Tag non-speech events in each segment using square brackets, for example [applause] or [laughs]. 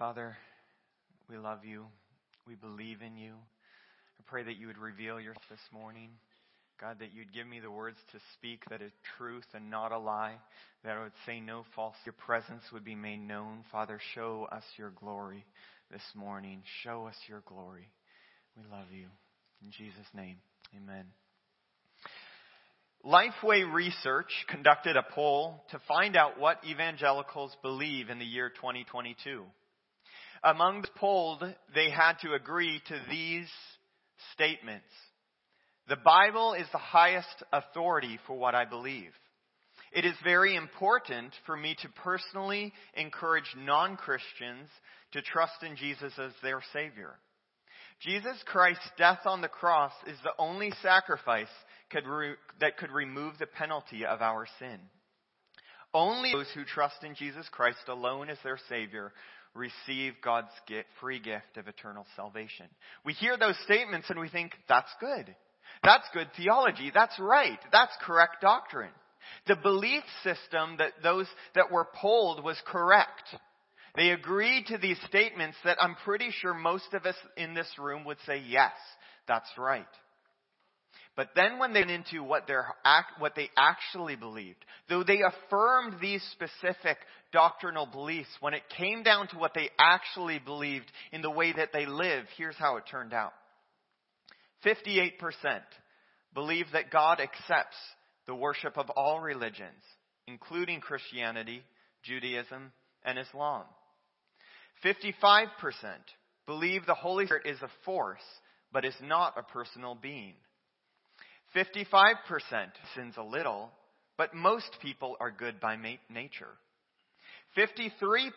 Father, we love you. We believe in you. I pray that you would reveal yourself this morning. God, that you'd give me the words to speak that is truth and not a lie, that I would say no false. Your presence would be made known. Father, show us your glory this morning. Show us your glory. We love you. In Jesus' name, amen. Lifeway Research conducted a poll to find out what evangelicals believe in the year 2022. Among the polled, they had to agree to these statements. The Bible is the highest authority for what I believe. It is very important for me to personally encourage non-Christians to trust in Jesus as their Savior. Jesus Christ's death on the cross is the only sacrifice could re- that could remove the penalty of our sin. Only those who trust in Jesus Christ alone as their Savior receive God's free gift of eternal salvation. We hear those statements and we think, that's good. That's good theology. That's right. That's correct doctrine. The belief system that those that were polled was correct. They agreed to these statements that I'm pretty sure most of us in this room would say, yes, that's right. But then when they went into what, what they actually believed, though they affirmed these specific doctrinal beliefs, when it came down to what they actually believed in the way that they live, here's how it turned out. 58% believe that God accepts the worship of all religions, including Christianity, Judaism, and Islam. 55% believe the Holy Spirit is a force, but is not a personal being. 55% sins a little, but most people are good by nature. 53%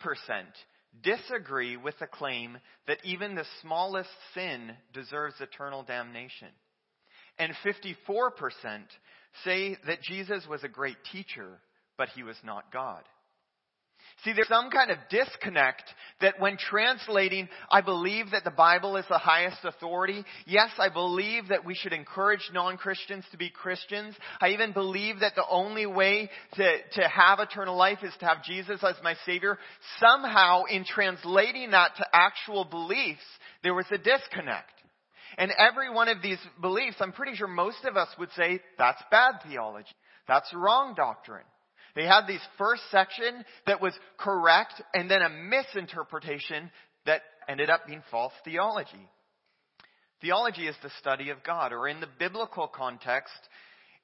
disagree with the claim that even the smallest sin deserves eternal damnation. And 54% say that Jesus was a great teacher, but he was not God. See, there's some kind of disconnect that when translating, I believe that the Bible is the highest authority. Yes, I believe that we should encourage non-Christians to be Christians. I even believe that the only way to, to have eternal life is to have Jesus as my Savior. Somehow, in translating that to actual beliefs, there was a disconnect. And every one of these beliefs, I'm pretty sure most of us would say, that's bad theology. That's wrong doctrine. They had this first section that was correct and then a misinterpretation that ended up being false theology. Theology is the study of God, or in the biblical context,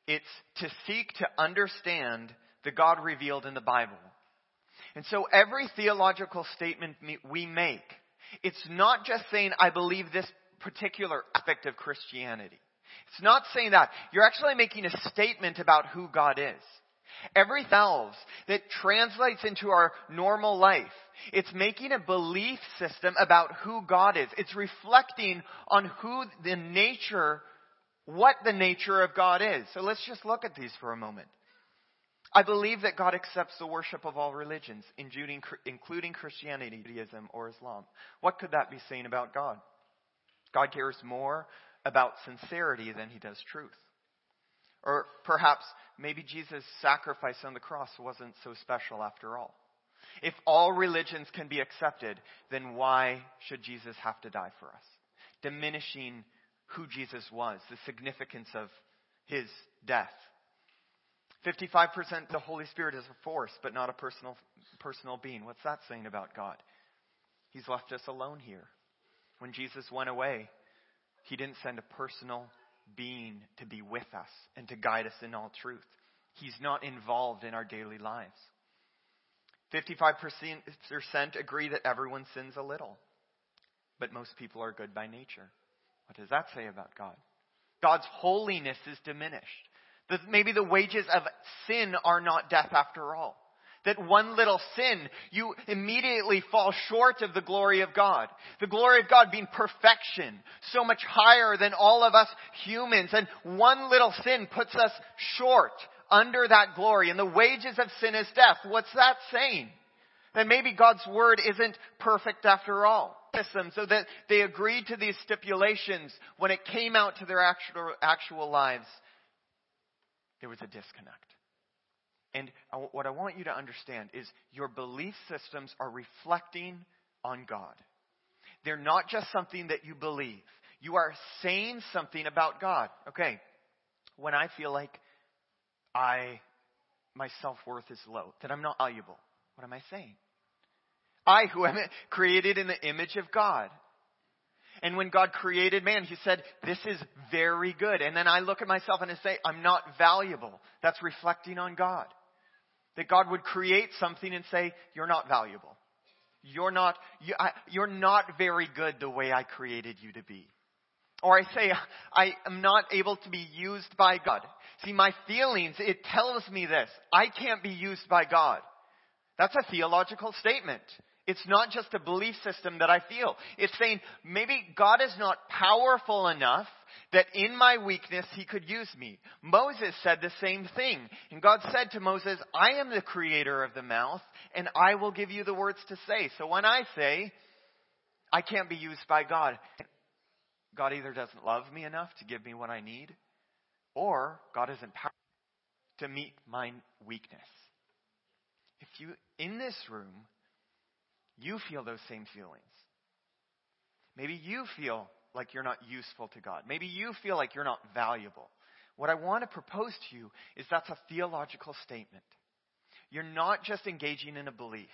it's to seek to understand the God revealed in the Bible. And so every theological statement we make, it's not just saying, I believe this particular aspect of Christianity. It's not saying that. You're actually making a statement about who God is. Every else that translates into our normal life, it's making a belief system about who God is. It's reflecting on who the nature, what the nature of God is. So let's just look at these for a moment. I believe that God accepts the worship of all religions, including Christianity, Judaism, or Islam. What could that be saying about God? God cares more about sincerity than he does truth. Or perhaps maybe Jesus' sacrifice on the cross wasn't so special after all. If all religions can be accepted, then why should Jesus have to die for us? Diminishing who Jesus was, the significance of his death. 55% the Holy Spirit is a force, but not a personal, personal being. What's that saying about God? He's left us alone here. When Jesus went away, he didn't send a personal being to be with us and to guide us in all truth. He's not involved in our daily lives. 55% agree that everyone sins a little, but most people are good by nature. What does that say about God? God's holiness is diminished. Maybe the wages of sin are not death after all that one little sin, you immediately fall short of the glory of God. The glory of God being perfection, so much higher than all of us humans. And one little sin puts us short under that glory. And the wages of sin is death. What's that saying? That maybe God's word isn't perfect after all. So that they agreed to these stipulations when it came out to their actual, actual lives, there was a disconnect. And what I want you to understand is your belief systems are reflecting on God. They're not just something that you believe. You are saying something about God. Okay, when I feel like I, my self-worth is low, that I'm not valuable, what am I saying? I, who am created in the image of God. And when God created man, He said, this is very good. And then I look at myself and I say, I'm not valuable. That's reflecting on God. That God would create something and say, you're not valuable. You're not, you, I, you're not very good the way I created you to be. Or I say, I am not able to be used by God. See, my feelings, it tells me this. I can't be used by God. That's a theological statement. It's not just a belief system that I feel. It's saying maybe God is not powerful enough that in my weakness he could use me. Moses said the same thing. And God said to Moses, I am the creator of the mouth and I will give you the words to say. So when I say, I can't be used by God, God either doesn't love me enough to give me what I need or God isn't powerful to meet my weakness. If you, in this room, you feel those same feelings. Maybe you feel like you're not useful to God. Maybe you feel like you're not valuable. What I want to propose to you is that's a theological statement. You're not just engaging in a belief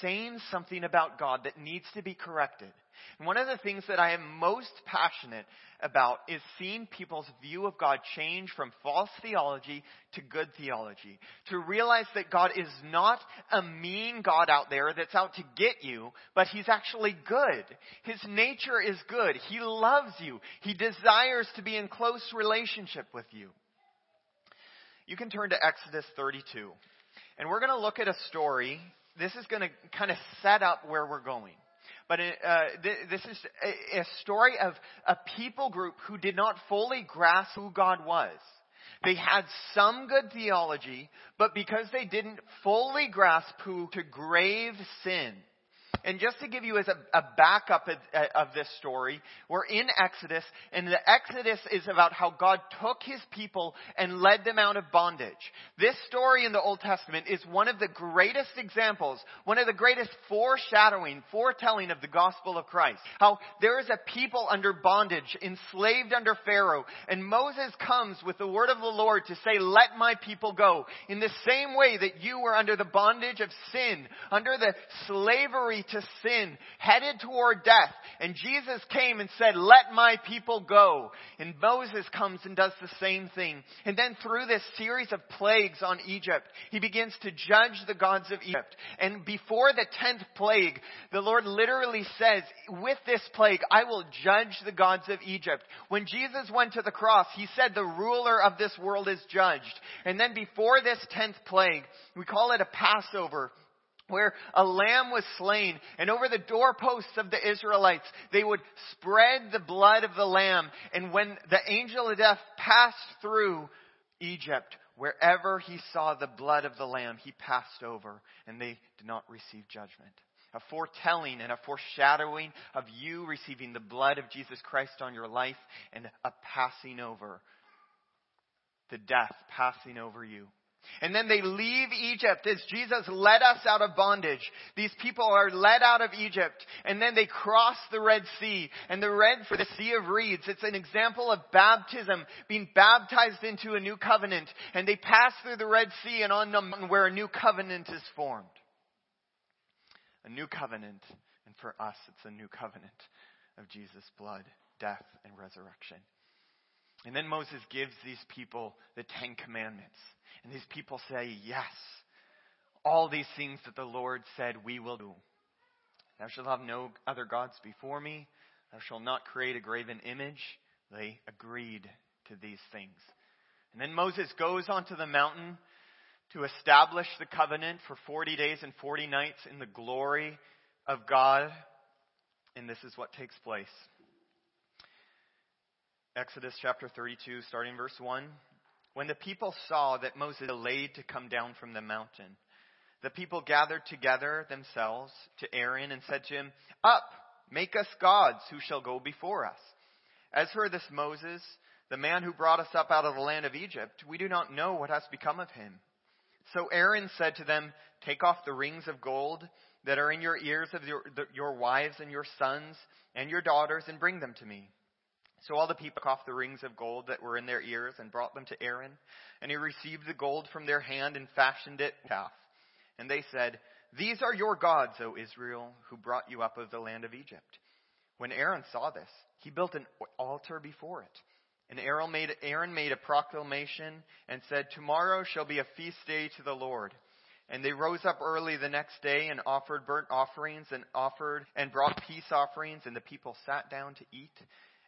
saying something about God that needs to be corrected. And one of the things that I am most passionate about is seeing people's view of God change from false theology to good theology. To realize that God is not a mean God out there that's out to get you, but He's actually good. His nature is good. He loves you. He desires to be in close relationship with you. You can turn to Exodus 32. And we're going to look at a story this is going to kind of set up where we're going. But uh, th- this is a, a story of a people group who did not fully grasp who God was. They had some good theology, but because they didn't fully grasp who to grave sin, and just to give you as a, a backup of, uh, of, this story, we're in Exodus, and the Exodus is about how God took his people and led them out of bondage. This story in the Old Testament is one of the greatest examples, one of the greatest foreshadowing, foretelling of the gospel of Christ. How there is a people under bondage, enslaved under Pharaoh, and Moses comes with the word of the Lord to say, let my people go. In the same way that you were under the bondage of sin, under the slavery to sin, headed toward death. And Jesus came and said, let my people go. And Moses comes and does the same thing. And then through this series of plagues on Egypt, he begins to judge the gods of Egypt. And before the tenth plague, the Lord literally says, with this plague, I will judge the gods of Egypt. When Jesus went to the cross, he said the ruler of this world is judged. And then before this tenth plague, we call it a Passover where a lamb was slain and over the doorposts of the Israelites they would spread the blood of the lamb. And when the angel of death passed through Egypt wherever he saw the blood of the lamb he passed over and they did not receive judgment. A foretelling and a foreshadowing of you receiving the blood of Jesus Christ on your life and a passing over the death passing over you and then they leave Egypt as Jesus led us out of bondage. These people are led out of Egypt and then they cross the Red Sea and the Red for the Sea of Reeds. It's an example of baptism, being baptized into a new covenant and they pass through the Red Sea and on the mountain where a new covenant is formed. A new covenant. And for us, it's a new covenant of Jesus' blood, death, and resurrection. And then Moses gives these people the Ten Commandments. And these people say, Yes, all these things that the Lord said we will do. Thou shalt have no other gods before me. Thou shalt not create a graven image. They agreed to these things. And then Moses goes onto the mountain to establish the covenant for 40 days and 40 nights in the glory of God. And this is what takes place. Exodus chapter 32, starting verse 1. When the people saw that Moses delayed to come down from the mountain, the people gathered together themselves to Aaron and said to him, Up, make us gods who shall go before us. As for this Moses, the man who brought us up out of the land of Egypt, we do not know what has become of him. So Aaron said to them, Take off the rings of gold that are in your ears of your, the, your wives and your sons and your daughters and bring them to me. So all the people took off the rings of gold that were in their ears and brought them to Aaron. And he received the gold from their hand and fashioned it calf. And they said, These are your gods, O Israel, who brought you up of the land of Egypt. When Aaron saw this, he built an altar before it. And Aaron made, Aaron made a proclamation and said, Tomorrow shall be a feast day to the Lord. And they rose up early the next day and offered burnt offerings and offered and brought peace offerings, and the people sat down to eat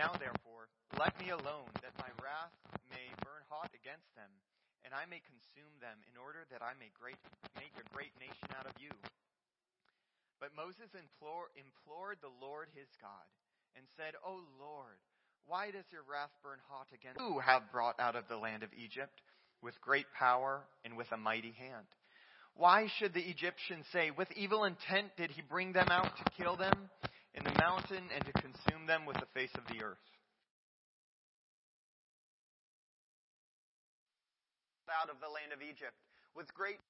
Now therefore, let me alone, that my wrath may burn hot against them, and I may consume them, in order that I may great, make a great nation out of you. But Moses implore, implored the Lord his God, and said, O Lord, why does your wrath burn hot against who have brought out of the land of Egypt with great power and with a mighty hand? Why should the Egyptians say, With evil intent did he bring them out to kill them? Mountain and to consume them with the face of the earth. Out of the land of Egypt with great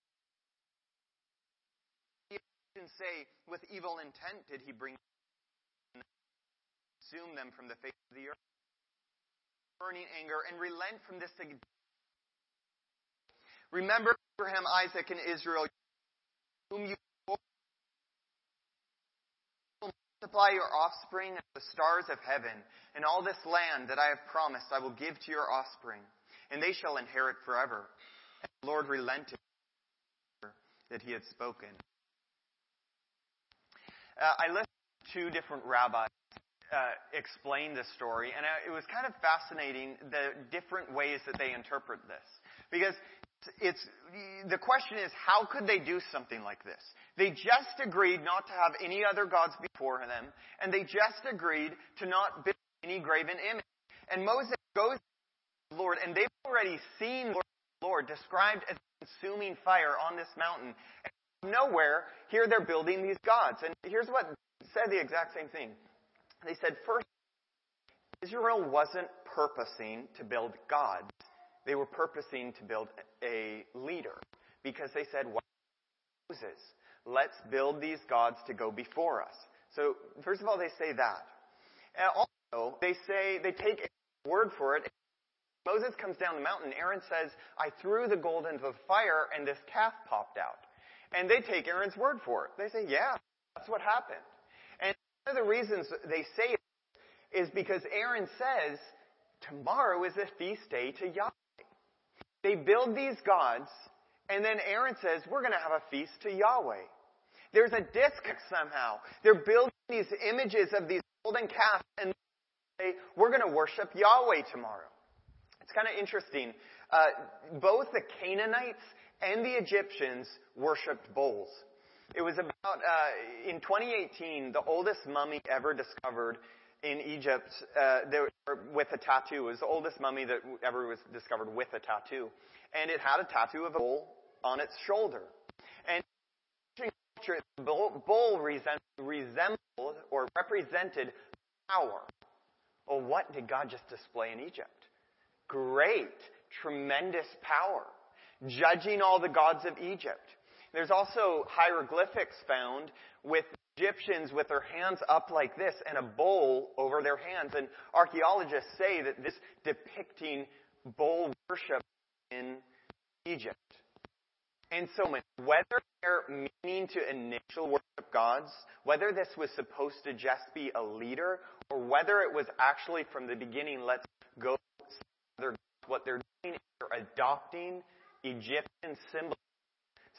and say with evil intent did he bring consume them from the face of the earth burning anger and relent from this remember Abraham Isaac and Israel whom you multiply your offspring as the stars of heaven, and all this land that I have promised I will give to your offspring, and they shall inherit forever. And the Lord relented that he had spoken. Uh, I listened to two different rabbis uh, explain this story, and it was kind of fascinating the different ways that they interpret this. Because it's, the question is, how could they do something like this? They just agreed not to have any other gods before them, and they just agreed to not build any graven image. And Moses goes to the Lord, and they've already seen the Lord described as consuming fire on this mountain. And nowhere, here they're building these gods. And here's what said the exact same thing. They said, first, Israel wasn't purposing to build gods. They were purposing to build a leader because they said, Why Moses? Let's build these gods to go before us. So, first of all, they say that. And also, they say, they take word for it. Moses comes down the mountain. Aaron says, I threw the gold into the fire and this calf popped out. And they take Aaron's word for it. They say, yeah, that's what happened. And one of the reasons they say it is because Aaron says, tomorrow is a feast day to Yahweh. They build these gods, and then Aaron says, We're going to have a feast to Yahweh. There's a disconnect somehow. They're building these images of these golden calves, and say, We're going to worship Yahweh tomorrow. It's kind of interesting. Uh, both the Canaanites and the Egyptians worshipped bulls. It was about, uh, in 2018, the oldest mummy ever discovered in Egypt uh, with a tattoo. It was the oldest mummy that ever was discovered with a tattoo. And it had a tattoo of a bull on its shoulder. And the bull, bull resembled or represented power. Well, what did God just display in Egypt? Great, tremendous power. Judging all the gods of Egypt. There's also hieroglyphics found with Egyptians with their hands up like this and a bowl over their hands. And archaeologists say that this depicting bull worship in Egypt. And so whether they're meaning to initial worship gods, whether this was supposed to just be a leader, or whether it was actually from the beginning, let's go what they're doing is they're adopting Egyptian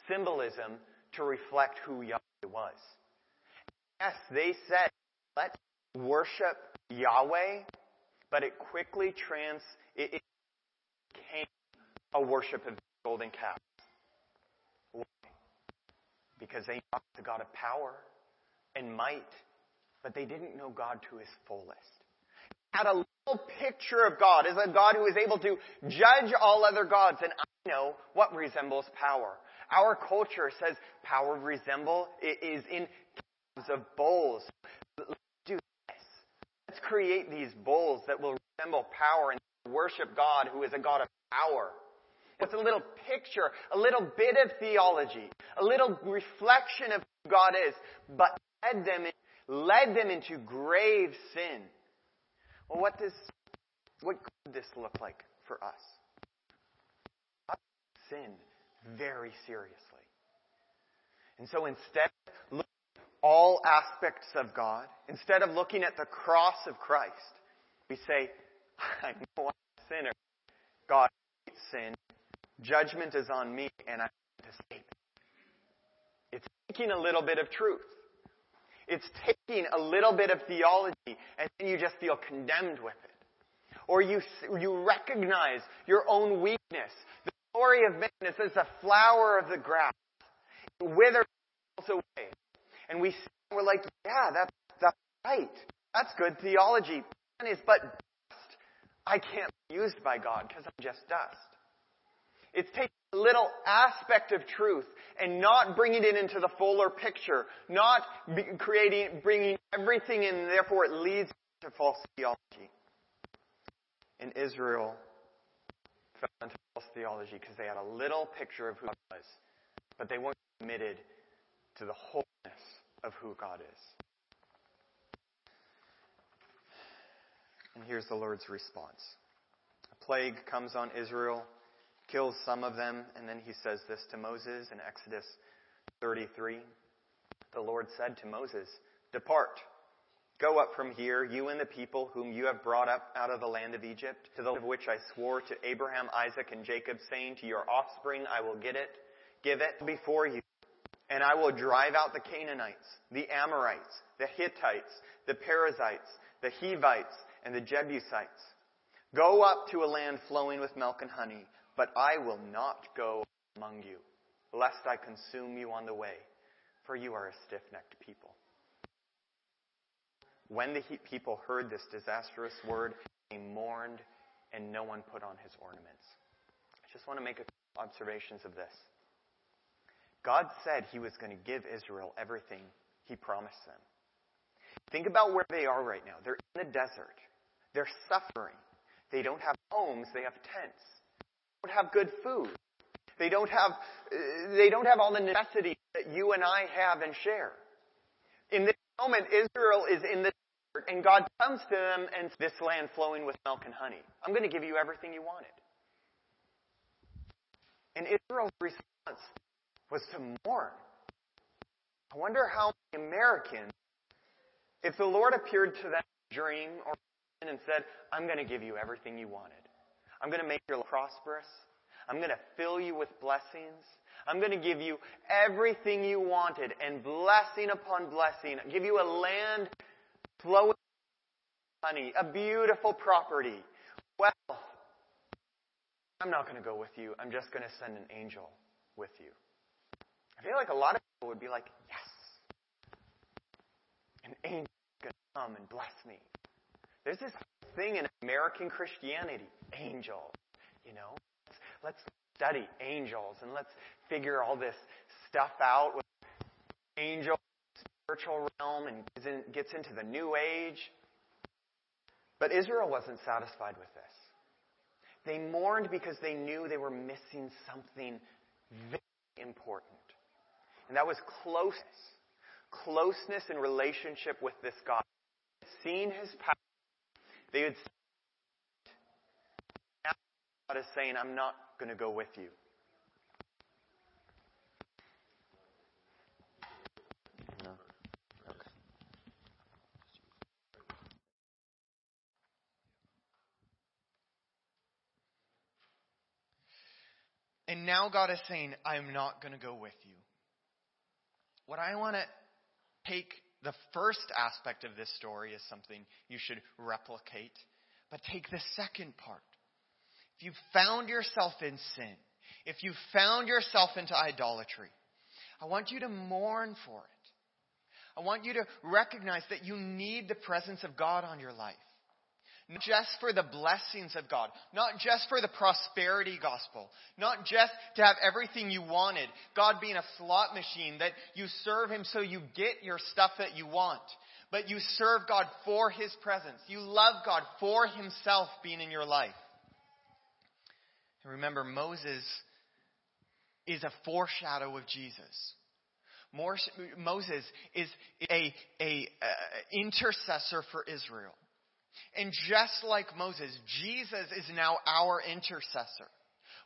symbolism to reflect who Yahweh was. Yes, they said, let's worship Yahweh, but it quickly trans, it, it became a worship of golden calf. Why? because they knew the God of power and might, but they didn't know God to his fullest. Had a little picture of God as a God who is able to judge all other gods, and I know what resembles power. Our culture says power resemble is in of bowls. Let's do this. Let's create these bowls that will resemble power and worship God who is a God of power. It's a little picture, a little bit of theology, a little reflection of who God is, but led them, led them into grave sin. Well, what does, what could this look like for us? Sin very seriously. And so instead all aspects of God, instead of looking at the cross of Christ, we say, I know I'm a sinner. God hates sin. Judgment is on me, and I to escape. It's taking a little bit of truth. It's taking a little bit of theology, and then you just feel condemned with it. Or you, you recognize your own weakness. The glory of man is as a flower of the grass. It withers away. And we we're like, yeah, that's, that's right. That's good theology. Is, but I can't be used by God because I'm just dust. It's taking a little aspect of truth and not bringing it into the fuller picture, not creating, bringing everything in, and therefore it leads to false theology. In Israel, fell into false theology because they had a little picture of who God was, but they weren't committed to the wholeness of who God is. And here's the Lord's response. A plague comes on Israel, kills some of them, and then he says this to Moses in Exodus 33. The Lord said to Moses, Depart. Go up from here, you and the people whom you have brought up out of the land of Egypt, to the land of which I swore to Abraham, Isaac, and Jacob, saying, To your offspring I will get it, give it before you. And I will drive out the Canaanites, the Amorites, the Hittites, the Perizzites, the Hivites, and the Jebusites. Go up to a land flowing with milk and honey, but I will not go among you, lest I consume you on the way, for you are a stiff-necked people. When the people heard this disastrous word, they mourned, and no one put on his ornaments. I just want to make a few observations of this. God said he was going to give Israel everything he promised them. Think about where they are right now. They're in the desert. They're suffering. They don't have homes, they have tents. They don't have good food. They don't have, they don't have all the necessities that you and I have and share. In this moment, Israel is in the desert, and God comes to them and says, this land flowing with milk and honey. I'm going to give you everything you wanted. And Israel's response was to mourn. I wonder how many Americans, if the Lord appeared to them in a dream or and said, I'm going to give you everything you wanted. I'm going to make you prosperous. I'm going to fill you with blessings. I'm going to give you everything you wanted and blessing upon blessing. I'll give you a land flowing with honey, a beautiful property. Well, I'm not going to go with you. I'm just going to send an angel with you. I feel like a lot of people would be like, yes, an angel is going to come and bless me. There's this thing in American Christianity, angels. You know, let's, let's study angels and let's figure all this stuff out with angels, spiritual realm, and gets into the New Age. But Israel wasn't satisfied with this. They mourned because they knew they were missing something very important. And that was closeness. Closeness in relationship with this God. Seeing his power they would God is saying, I'm not going to go with you. And now God is saying, I'm not going to go with you. What I want to take the first aspect of this story is something you should replicate. But take the second part. If you've found yourself in sin, if you've found yourself into idolatry, I want you to mourn for it. I want you to recognize that you need the presence of God on your life. Not just for the blessings of God, not just for the prosperity gospel, not just to have everything you wanted, God being a slot machine that you serve Him so you get your stuff that you want, but you serve God for His presence. You love God for Himself being in your life. And remember, Moses is a foreshadow of Jesus. Moses is a, a, a uh, intercessor for Israel. And just like Moses, Jesus is now our intercessor.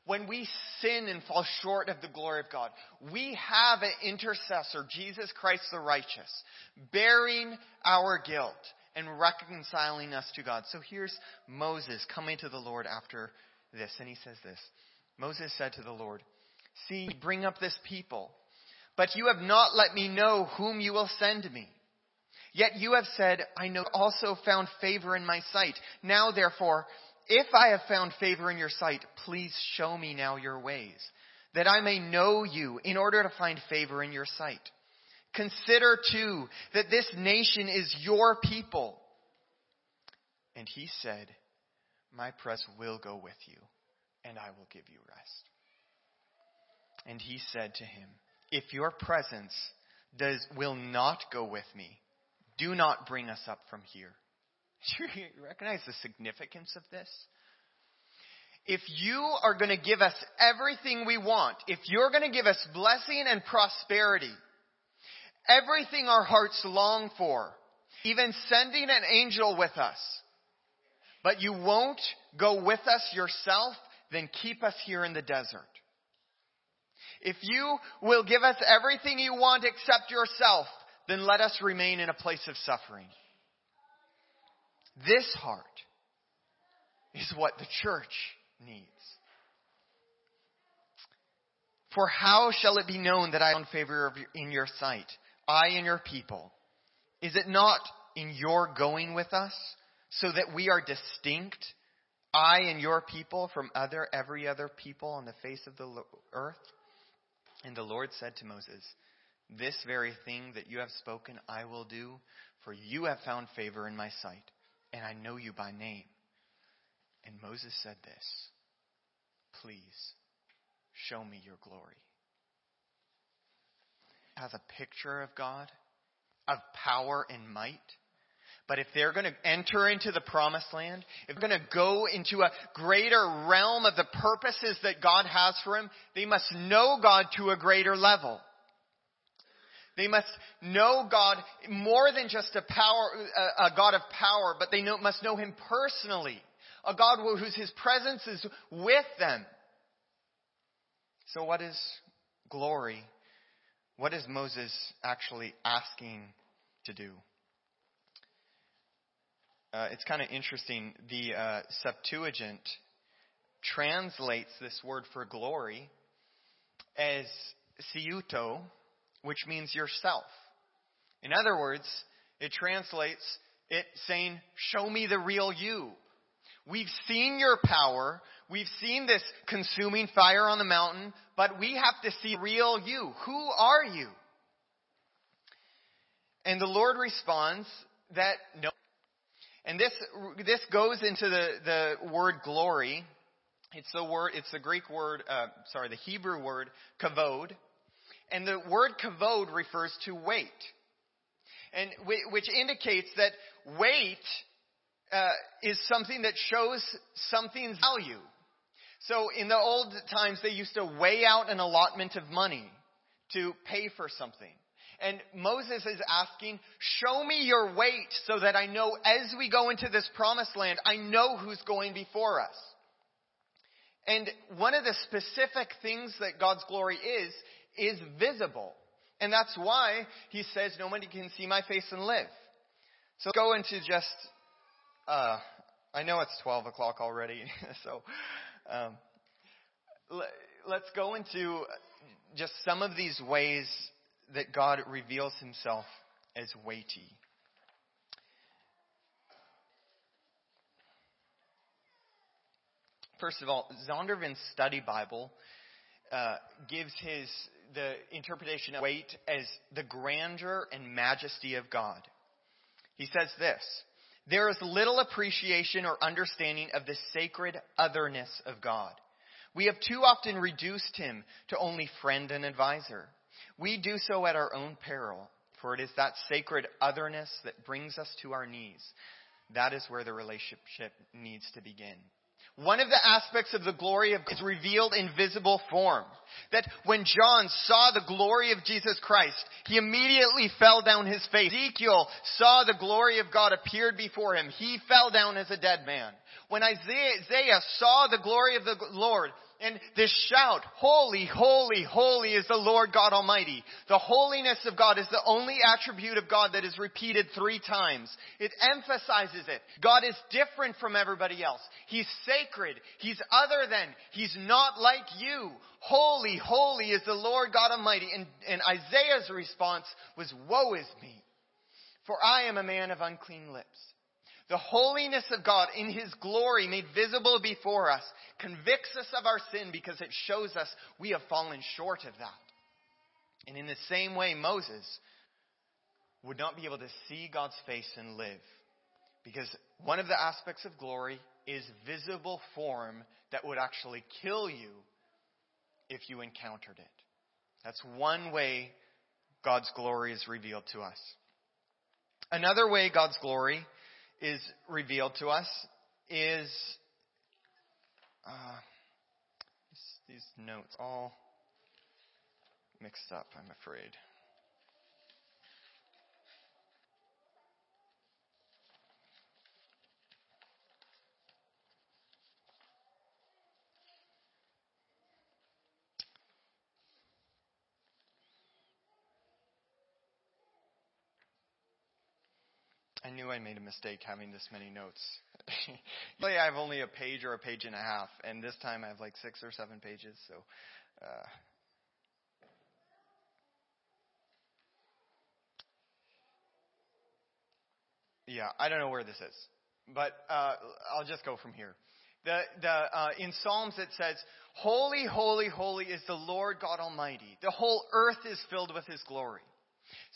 When we sin and fall short of the glory of God, we have an intercessor, Jesus Christ the righteous, bearing our guilt and reconciling us to God. So here's Moses coming to the Lord after this, and he says this Moses said to the Lord, See, bring up this people, but you have not let me know whom you will send me. Yet you have said, I know also found favor in my sight. Now therefore, if I have found favor in your sight, please show me now your ways, that I may know you in order to find favor in your sight. Consider too that this nation is your people. And he said, My presence will go with you, and I will give you rest. And he said to him, If your presence does, will not go with me, do not bring us up from here. [laughs] Do you recognize the significance of this? If you are going to give us everything we want, if you're going to give us blessing and prosperity, everything our hearts long for, even sending an angel with us, but you won't go with us yourself, then keep us here in the desert. If you will give us everything you want except yourself, then let us remain in a place of suffering. This heart is what the church needs. For how shall it be known that I am in favor in your sight, I and your people? Is it not in your going with us, so that we are distinct, I and your people, from other every other people on the face of the earth? And the Lord said to Moses, this very thing that you have spoken I will do, for you have found favor in my sight, and I know you by name. And Moses said this Please show me your glory. It has a picture of God, of power and might. But if they're going to enter into the promised land, if they're going to go into a greater realm of the purposes that God has for them, they must know God to a greater level. They must know God more than just a power, a God of power, but they know, must know Him personally. A God whose His presence is with them. So what is glory? What is Moses actually asking to do? Uh, it's kind of interesting. The uh, Septuagint translates this word for glory as seauton, which means yourself. In other words, it translates it saying, show me the real you. We've seen your power. We've seen this consuming fire on the mountain, but we have to see real you. Who are you? And the Lord responds that no. And this, this goes into the, the word glory. It's the word, it's the Greek word, uh, sorry, the Hebrew word kavod, and the word kavod refers to weight. And which indicates that weight uh, is something that shows something's value. So in the old times, they used to weigh out an allotment of money to pay for something. And Moses is asking, show me your weight so that I know as we go into this promised land, I know who's going before us. And one of the specific things that God's glory is, is visible. And that's why he says, nobody can see my face and live. So go into just, uh, I know it's 12 o'clock already, [laughs] so um, let's go into just some of these ways that God reveals himself as weighty. First of all, Zondervan's study Bible uh, gives his the interpretation of weight as the grandeur and majesty of God. He says this There is little appreciation or understanding of the sacred otherness of God. We have too often reduced him to only friend and advisor. We do so at our own peril, for it is that sacred otherness that brings us to our knees. That is where the relationship needs to begin. One of the aspects of the glory of God is revealed in visible form. That when John saw the glory of Jesus Christ, he immediately fell down his face. Ezekiel saw the glory of God appeared before him. He fell down as a dead man. When Isaiah saw the glory of the Lord, and this shout, holy, holy, holy is the Lord God Almighty. The holiness of God is the only attribute of God that is repeated three times. It emphasizes it. God is different from everybody else. He's sacred. He's other than. He's not like you. Holy, holy is the Lord God Almighty. And, and Isaiah's response was, woe is me. For I am a man of unclean lips the holiness of God in His glory made visible before us convicts us of our sin because it shows us we have fallen short of that. And in the same way, Moses would not be able to see God's face and live. Because one of the aspects of glory is visible form that would actually kill you if you encountered it. That's one way God's glory is revealed to us. Another way God's glory is revealed to us is uh, these notes all mixed up, I'm afraid. I knew I made a mistake having this many notes. [laughs] Usually I have only a page or a page and a half, and this time I have like six or seven pages. So, uh, yeah, I don't know where this is, but uh, I'll just go from here. The, the, uh, in Psalms it says, Holy, holy, holy is the Lord God Almighty. The whole earth is filled with His glory.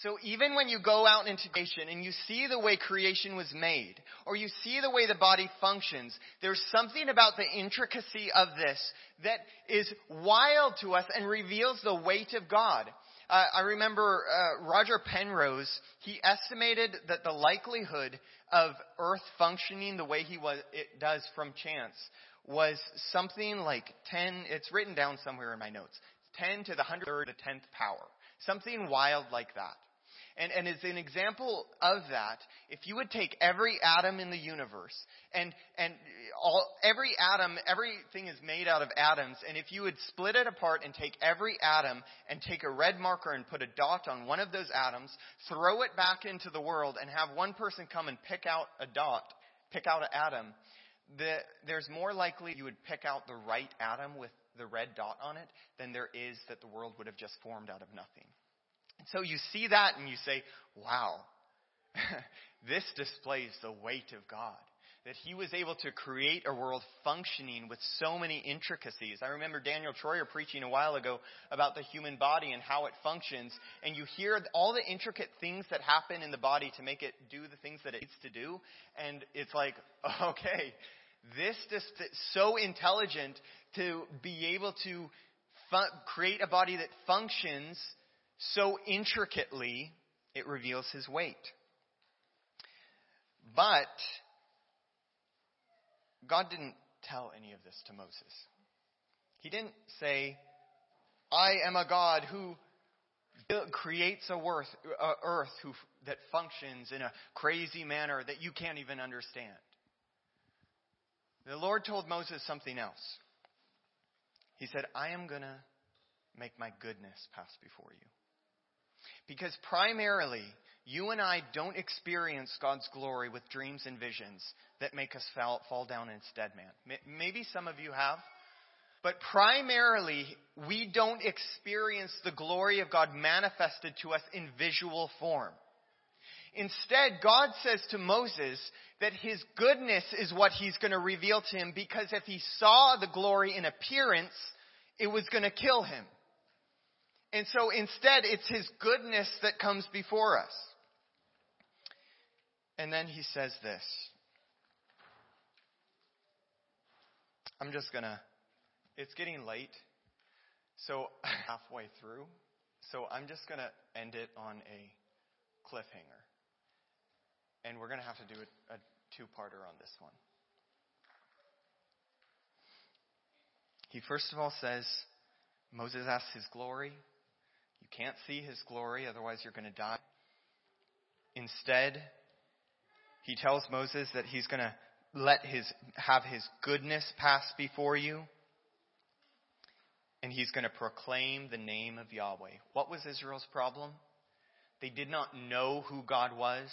So even when you go out into creation and you see the way creation was made, or you see the way the body functions, there's something about the intricacy of this that is wild to us and reveals the weight of God. Uh, I remember uh, Roger Penrose, he estimated that the likelihood of Earth functioning the way he was, it does from chance was something like 10, it's written down somewhere in my notes, 10 to the 103rd to 10th power. Something wild like that. And, and as an example of that, if you would take every atom in the universe and, and all, every atom, everything is made out of atoms, and if you would split it apart and take every atom and take a red marker and put a dot on one of those atoms, throw it back into the world and have one person come and pick out a dot, pick out an atom, the, there's more likely you would pick out the right atom with the red dot on it than there is that the world would have just formed out of nothing. And so you see that and you say, wow, [laughs] this displays the weight of God. That he was able to create a world functioning with so many intricacies. I remember Daniel Troyer preaching a while ago about the human body and how it functions, and you hear all the intricate things that happen in the body to make it do the things that it needs to do, and it's like, [laughs] okay, this is so intelligent to be able to create a body that functions so intricately, it reveals his weight. But God didn't tell any of this to Moses. He didn't say, I am a God who creates a earth, earth who, that functions in a crazy manner that you can't even understand. The Lord told Moses something else. He said, I am going to make my goodness pass before you. Because primarily, you and I don't experience God's glory with dreams and visions that make us fall, fall down instead, man. Maybe some of you have. But primarily, we don't experience the glory of God manifested to us in visual form. Instead, God says to Moses that his goodness is what he's going to reveal to him because if he saw the glory in appearance, it was going to kill him. And so instead, it's His goodness that comes before us. And then He says this. I'm just going to, it's getting late, so [laughs] halfway through. So I'm just going to end it on a cliffhanger. And we're going to have to do a, a two parter on this one. He first of all says, Moses asks his glory. You can't see his glory, otherwise you're going to die. Instead, he tells Moses that he's going to let his, have his goodness pass before you. And he's going to proclaim the name of Yahweh. What was Israel's problem? They did not know who God was.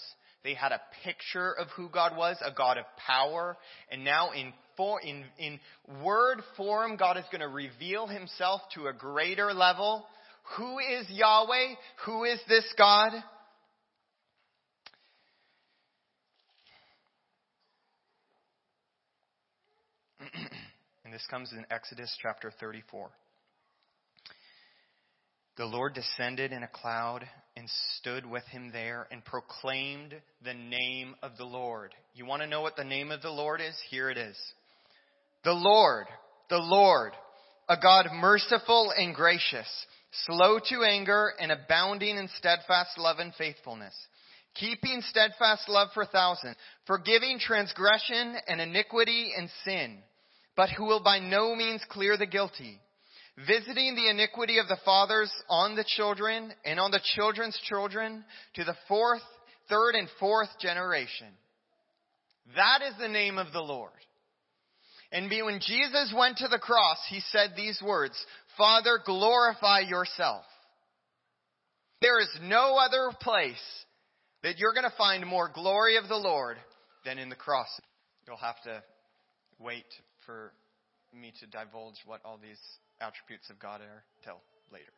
They had a picture of who God was, a God of power. And now in, for, in, in word form, God is going to reveal himself to a greater level. Who is Yahweh? Who is this God? [clears throat] and this comes in Exodus chapter 34. The Lord descended in a cloud and stood with him there and proclaimed the name of the Lord. You want to know what the name of the Lord is? Here it is. The Lord, the Lord, a God merciful and gracious, slow to anger and abounding in steadfast love and faithfulness, keeping steadfast love for thousands, forgiving transgression and iniquity and sin, but who will by no means clear the guilty visiting the iniquity of the fathers on the children and on the children's children to the fourth, third, and fourth generation. That is the name of the Lord. And when Jesus went to the cross, he said these words, Father, glorify yourself. There is no other place that you're going to find more glory of the Lord than in the cross. You'll have to wait for me to divulge what all these attributes of God are till later.